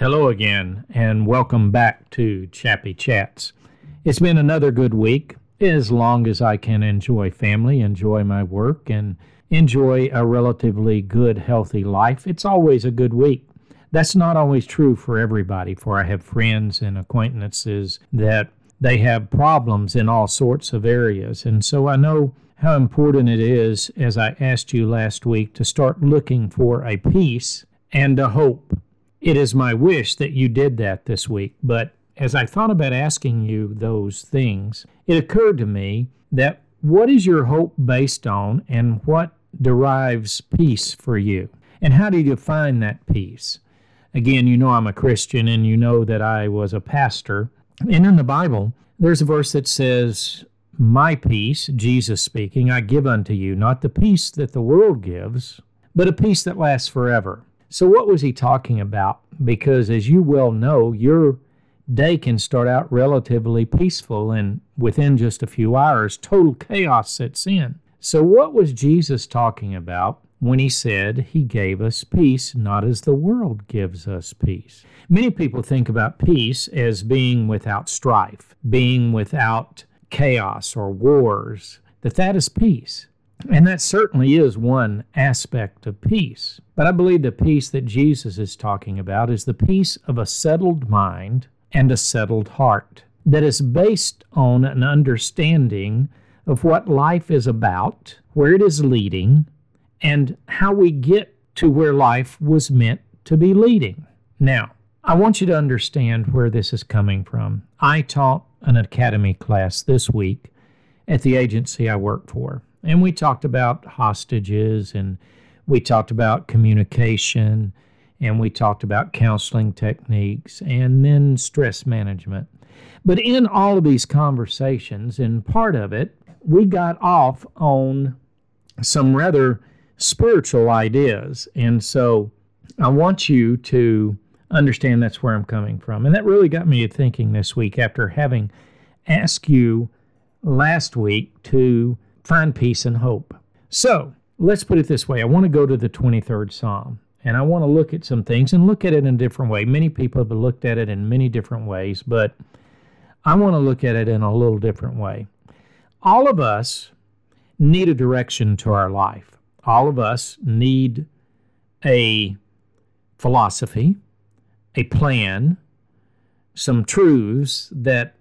Hello again, and welcome back to Chappy Chats. It's been another good week, as long as I can enjoy family, enjoy my work, and enjoy a relatively good, healthy life. It's always a good week. That's not always true for everybody, for I have friends and acquaintances that they have problems in all sorts of areas. And so I know how important it is, as I asked you last week, to start looking for a peace and a hope. It is my wish that you did that this week, but as I thought about asking you those things, it occurred to me that what is your hope based on and what derives peace for you? And how do you define that peace? Again, you know I'm a Christian and you know that I was a pastor. And in the Bible, there's a verse that says, My peace, Jesus speaking, I give unto you, not the peace that the world gives, but a peace that lasts forever. So, what was he talking about? Because, as you well know, your day can start out relatively peaceful, and within just a few hours, total chaos sets in. So, what was Jesus talking about when he said he gave us peace, not as the world gives us peace? Many people think about peace as being without strife, being without chaos or wars, that that is peace. And that certainly is one aspect of peace. But I believe the peace that Jesus is talking about is the peace of a settled mind and a settled heart that is based on an understanding of what life is about, where it is leading, and how we get to where life was meant to be leading. Now, I want you to understand where this is coming from. I taught an academy class this week at the agency I work for. And we talked about hostages and we talked about communication and we talked about counseling techniques and then stress management. But in all of these conversations, and part of it, we got off on some rather spiritual ideas. And so I want you to understand that's where I'm coming from. And that really got me thinking this week after having asked you last week to find peace and hope. So let's put it this way I want to go to the 23rd Psalm and I want to look at some things and look at it in a different way. Many people have looked at it in many different ways, but I want to look at it in a little different way. All of us need a direction to our life. All of us need a philosophy, a plan, some truths that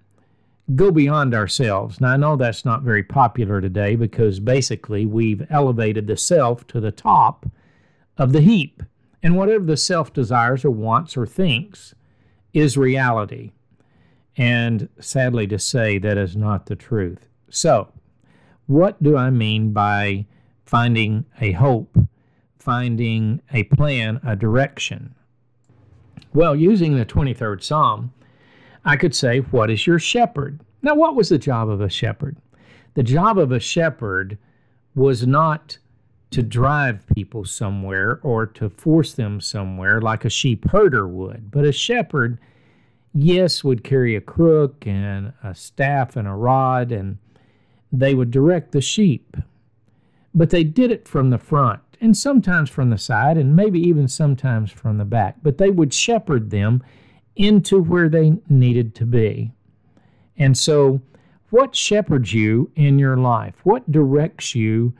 go beyond ourselves. Now, I know that's not very popular today because basically we've elevated the self to the top of the heap. And whatever the self desires or wants or thinks is reality. And sadly to say, that is not the truth. So, what do I mean by finding a hope, finding a plan, a direction? Well, using the 23rd Psalm, I could say, What is your shepherd? Now, what was the job of a shepherd? The job of a shepherd was not to drive people somewhere or to force them somewhere like a sheep herder would, but a shepherd, yes, would carry a crook and a staff and a rod, and they would direct the sheep. But they did it from the front and sometimes from the side and maybe even sometimes from the back, but they would shepherd them into where they needed to be. And so, what shepherds you in your life? What directs you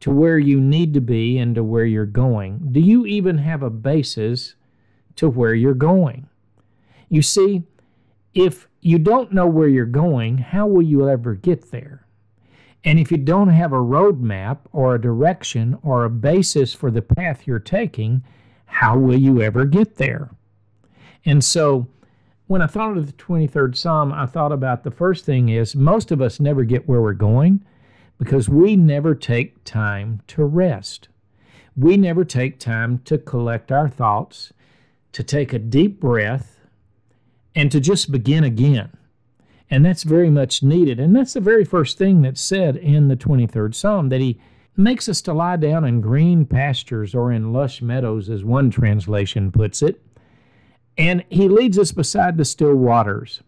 to where you need to be and to where you're going? Do you even have a basis to where you're going? You see, if you don't know where you're going, how will you ever get there? And if you don't have a roadmap or a direction or a basis for the path you're taking, how will you ever get there? And so when I thought of the 23rd Psalm, I thought about the first thing is most of us never get where we're going because we never take time to rest. We never take time to collect our thoughts, to take a deep breath, and to just begin again. And that's very much needed. And that's the very first thing that's said in the 23rd Psalm that he makes us to lie down in green pastures or in lush meadows, as one translation puts it and he leads us beside the still waters.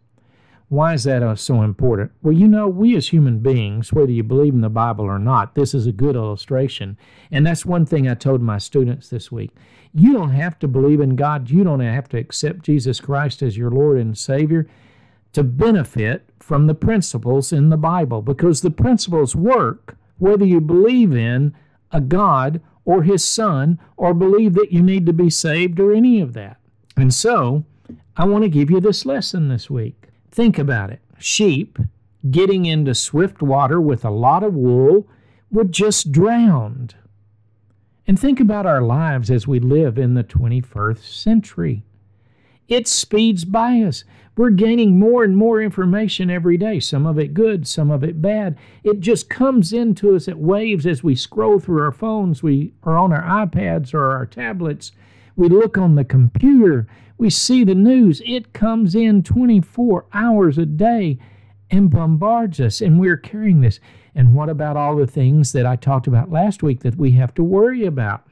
Why is that uh, so important? Well, you know, we as human beings, whether you believe in the Bible or not, this is a good illustration. And that's one thing I told my students this week. You don't have to believe in God, you don't have to accept Jesus Christ as your Lord and Savior to benefit from the principles in the Bible because the principles work whether you believe in a God or His Son or believe that you need to be saved or any of that. And so, I want to give you this lesson this week. Think about it. Sheep getting into swift water with a lot of wool would just drown. And think about our lives as we live in the 21st century. It speeds by us. We're gaining more and more information every day, some of it good, some of it bad. It just comes into us at waves as we scroll through our phones, we are on our iPads or our tablets. We look on the computer, we see the news. It comes in 24 hours a day and bombards us, and we're carrying this. And what about all the things that I talked about last week that we have to worry about?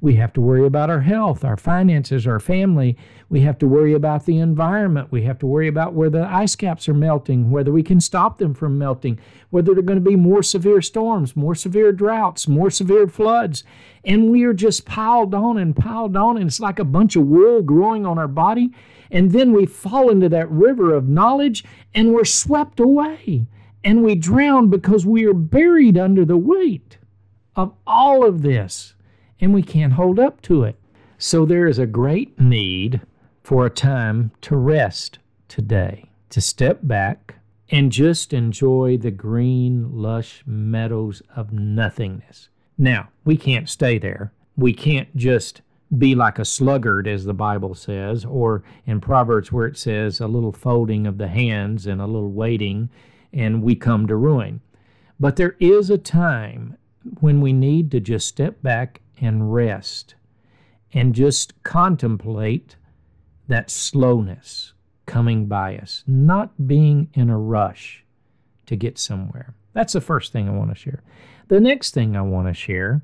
We have to worry about our health, our finances, our family. We have to worry about the environment. We have to worry about where the ice caps are melting, whether we can stop them from melting, whether there are going to be more severe storms, more severe droughts, more severe floods. And we are just piled on and piled on, and it's like a bunch of wool growing on our body. And then we fall into that river of knowledge and we're swept away. And we drown because we are buried under the weight of all of this and we can't hold up to it. So there is a great need for a time to rest today, to step back and just enjoy the green, lush meadows of nothingness. Now, we can't stay there. We can't just be like a sluggard, as the Bible says, or in Proverbs where it says a little folding of the hands and a little waiting, and we come to ruin. But there is a time when we need to just step back and rest and just contemplate that slowness coming by us, not being in a rush to get somewhere. That's the first thing I want to share. The next thing I want to share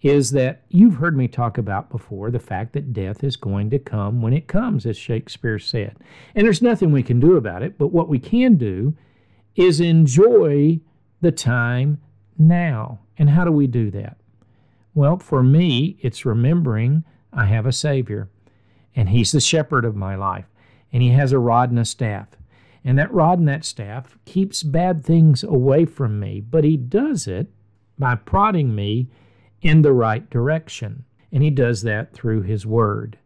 is that you've heard me talk about before the fact that death is going to come when it comes, as Shakespeare said. And there's nothing we can do about it, but what we can do is enjoy the time now. And how do we do that? Well, for me, it's remembering I have a Savior, and He's the shepherd of my life, and He has a rod and a staff. And that rod and that staff keeps bad things away from me, but He does it by prodding me in the right direction. And He does that through His Word.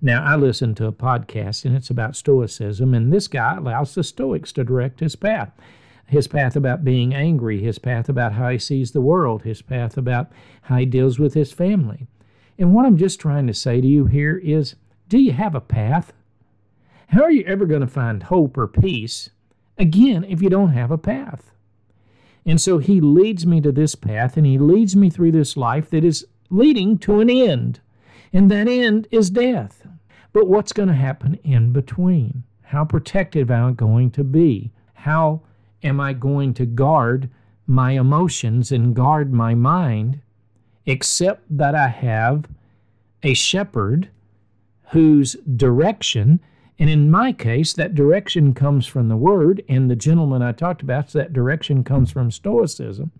Now, I listen to a podcast, and it's about Stoicism, and this guy allows the Stoics to direct his path his path about being angry, his path about how he sees the world, his path about how he deals with his family. And what I'm just trying to say to you here is do you have a path? How are you ever going to find hope or peace, again, if you don't have a path? And so he leads me to this path and he leads me through this life that is leading to an end. And that end is death. But what's going to happen in between? How protected am I going to be? How am I going to guard my emotions and guard my mind, except that I have a shepherd whose direction, and in my case, that direction comes from the Word, and the gentleman I talked about, so that direction comes from Stoicism.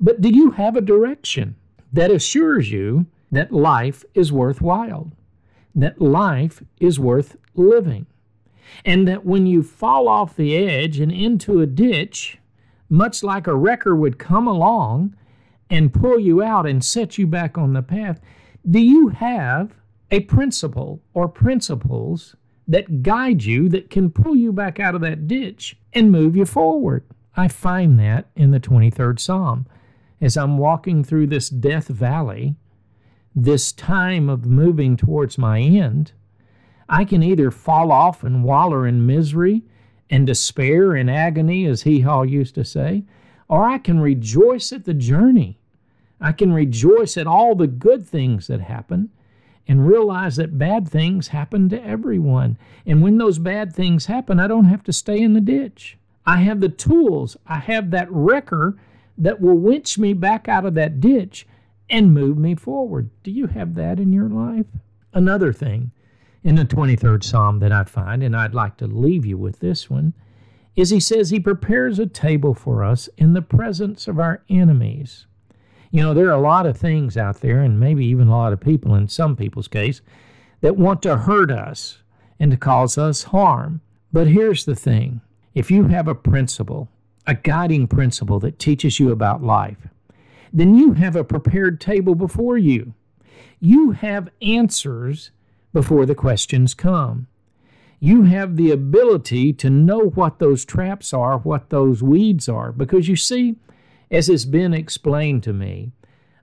But do you have a direction that assures you that life is worthwhile, that life is worth living? And that when you fall off the edge and into a ditch, much like a wrecker would come along and pull you out and set you back on the path, do you have a principle or principles that guide you that can pull you back out of that ditch and move you forward? I find that in the 23rd Psalm. As I'm walking through this death valley, this time of moving towards my end, I can either fall off and waller in misery and despair and agony, as Hee Haw used to say, or I can rejoice at the journey. I can rejoice at all the good things that happen and realize that bad things happen to everyone. And when those bad things happen, I don't have to stay in the ditch. I have the tools, I have that wrecker that will winch me back out of that ditch and move me forward. Do you have that in your life? Another thing in the 23rd Psalm that I find, and I'd like to leave you with this one, is he says he prepares a table for us in the presence of our enemies. You know, there are a lot of things out there, and maybe even a lot of people in some people's case, that want to hurt us and to cause us harm. But here's the thing if you have a principle, a guiding principle that teaches you about life, then you have a prepared table before you. You have answers before the questions come. You have the ability to know what those traps are, what those weeds are, because you see, as has been explained to me,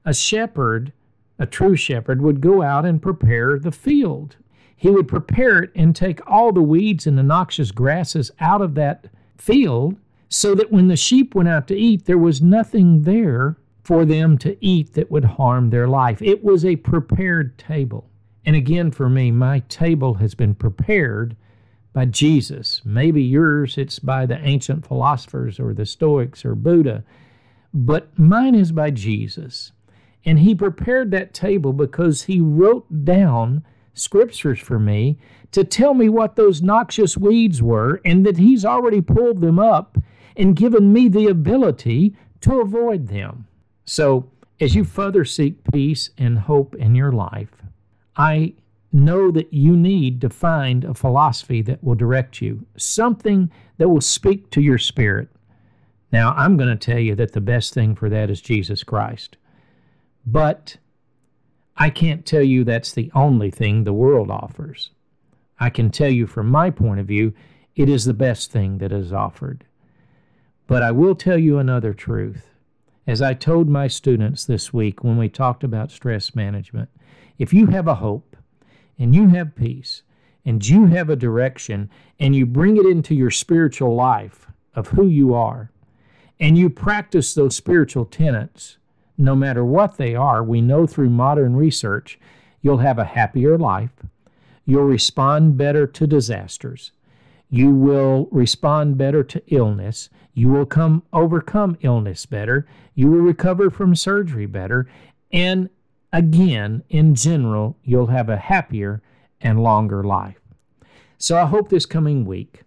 a shepherd, a true shepherd, would go out and prepare the field. He would prepare it and take all the weeds and the noxious grasses out of that field so that when the sheep went out to eat, there was nothing there for them to eat that would harm their life. It was a prepared table. And again, for me, my table has been prepared by Jesus. Maybe yours, it's by the ancient philosophers or the Stoics or Buddha, but mine is by Jesus. And he prepared that table because he wrote down scriptures for me to tell me what those noxious weeds were and that he's already pulled them up and given me the ability to avoid them. So, as you further seek peace and hope in your life, I know that you need to find a philosophy that will direct you, something that will speak to your spirit. Now, I'm going to tell you that the best thing for that is Jesus Christ. But I can't tell you that's the only thing the world offers. I can tell you from my point of view, it is the best thing that is offered. But I will tell you another truth. As I told my students this week when we talked about stress management, if you have a hope and you have peace and you have a direction and you bring it into your spiritual life of who you are and you practice those spiritual tenets, no matter what they are, we know through modern research, you'll have a happier life. You'll respond better to disasters. You will respond better to illness. You will come overcome illness better. You will recover from surgery better. And again, in general, you'll have a happier and longer life. So I hope this coming week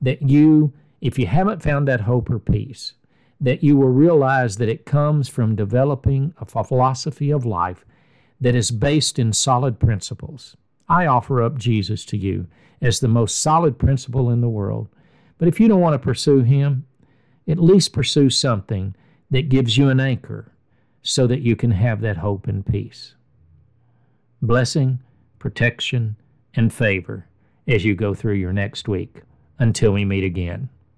that you, if you haven't found that hope or peace, that you will realize that it comes from developing a philosophy of life that is based in solid principles. I offer up Jesus to you as the most solid principle in the world. But if you don't want to pursue him, at least pursue something that gives you an anchor so that you can have that hope and peace. Blessing, protection, and favor as you go through your next week. Until we meet again.